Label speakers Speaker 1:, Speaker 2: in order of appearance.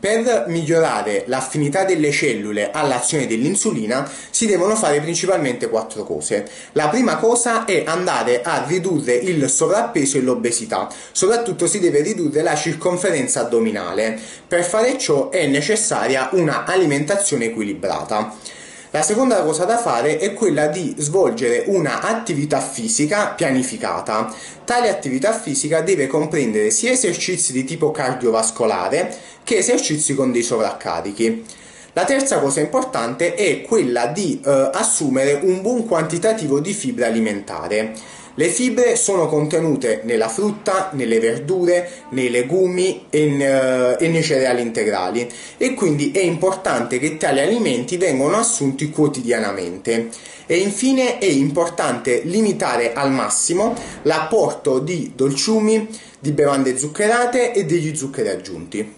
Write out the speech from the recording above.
Speaker 1: Per migliorare l'affinità delle cellule all'azione dell'insulina si devono fare principalmente quattro cose. La prima cosa è andare a ridurre il sovrappeso e l'obesità, soprattutto si deve ridurre la circonferenza addominale. Per fare ciò è necessaria una alimentazione equilibrata. La seconda cosa da fare è quella di svolgere una attività fisica pianificata. Tale attività fisica deve comprendere sia esercizi di tipo cardiovascolare che esercizi con dei sovraccarichi. La terza cosa importante è quella di eh, assumere un buon quantitativo di fibra alimentare. Le fibre sono contenute nella frutta, nelle verdure, nei legumi e, in, uh, e, nei cereali integrali e quindi è importante che tali alimenti vengano assunti quotidianamente. E infine è importante limitare al massimo l'apporto di dolciumi, di bevande zuccherate e degli zuccheri aggiunti.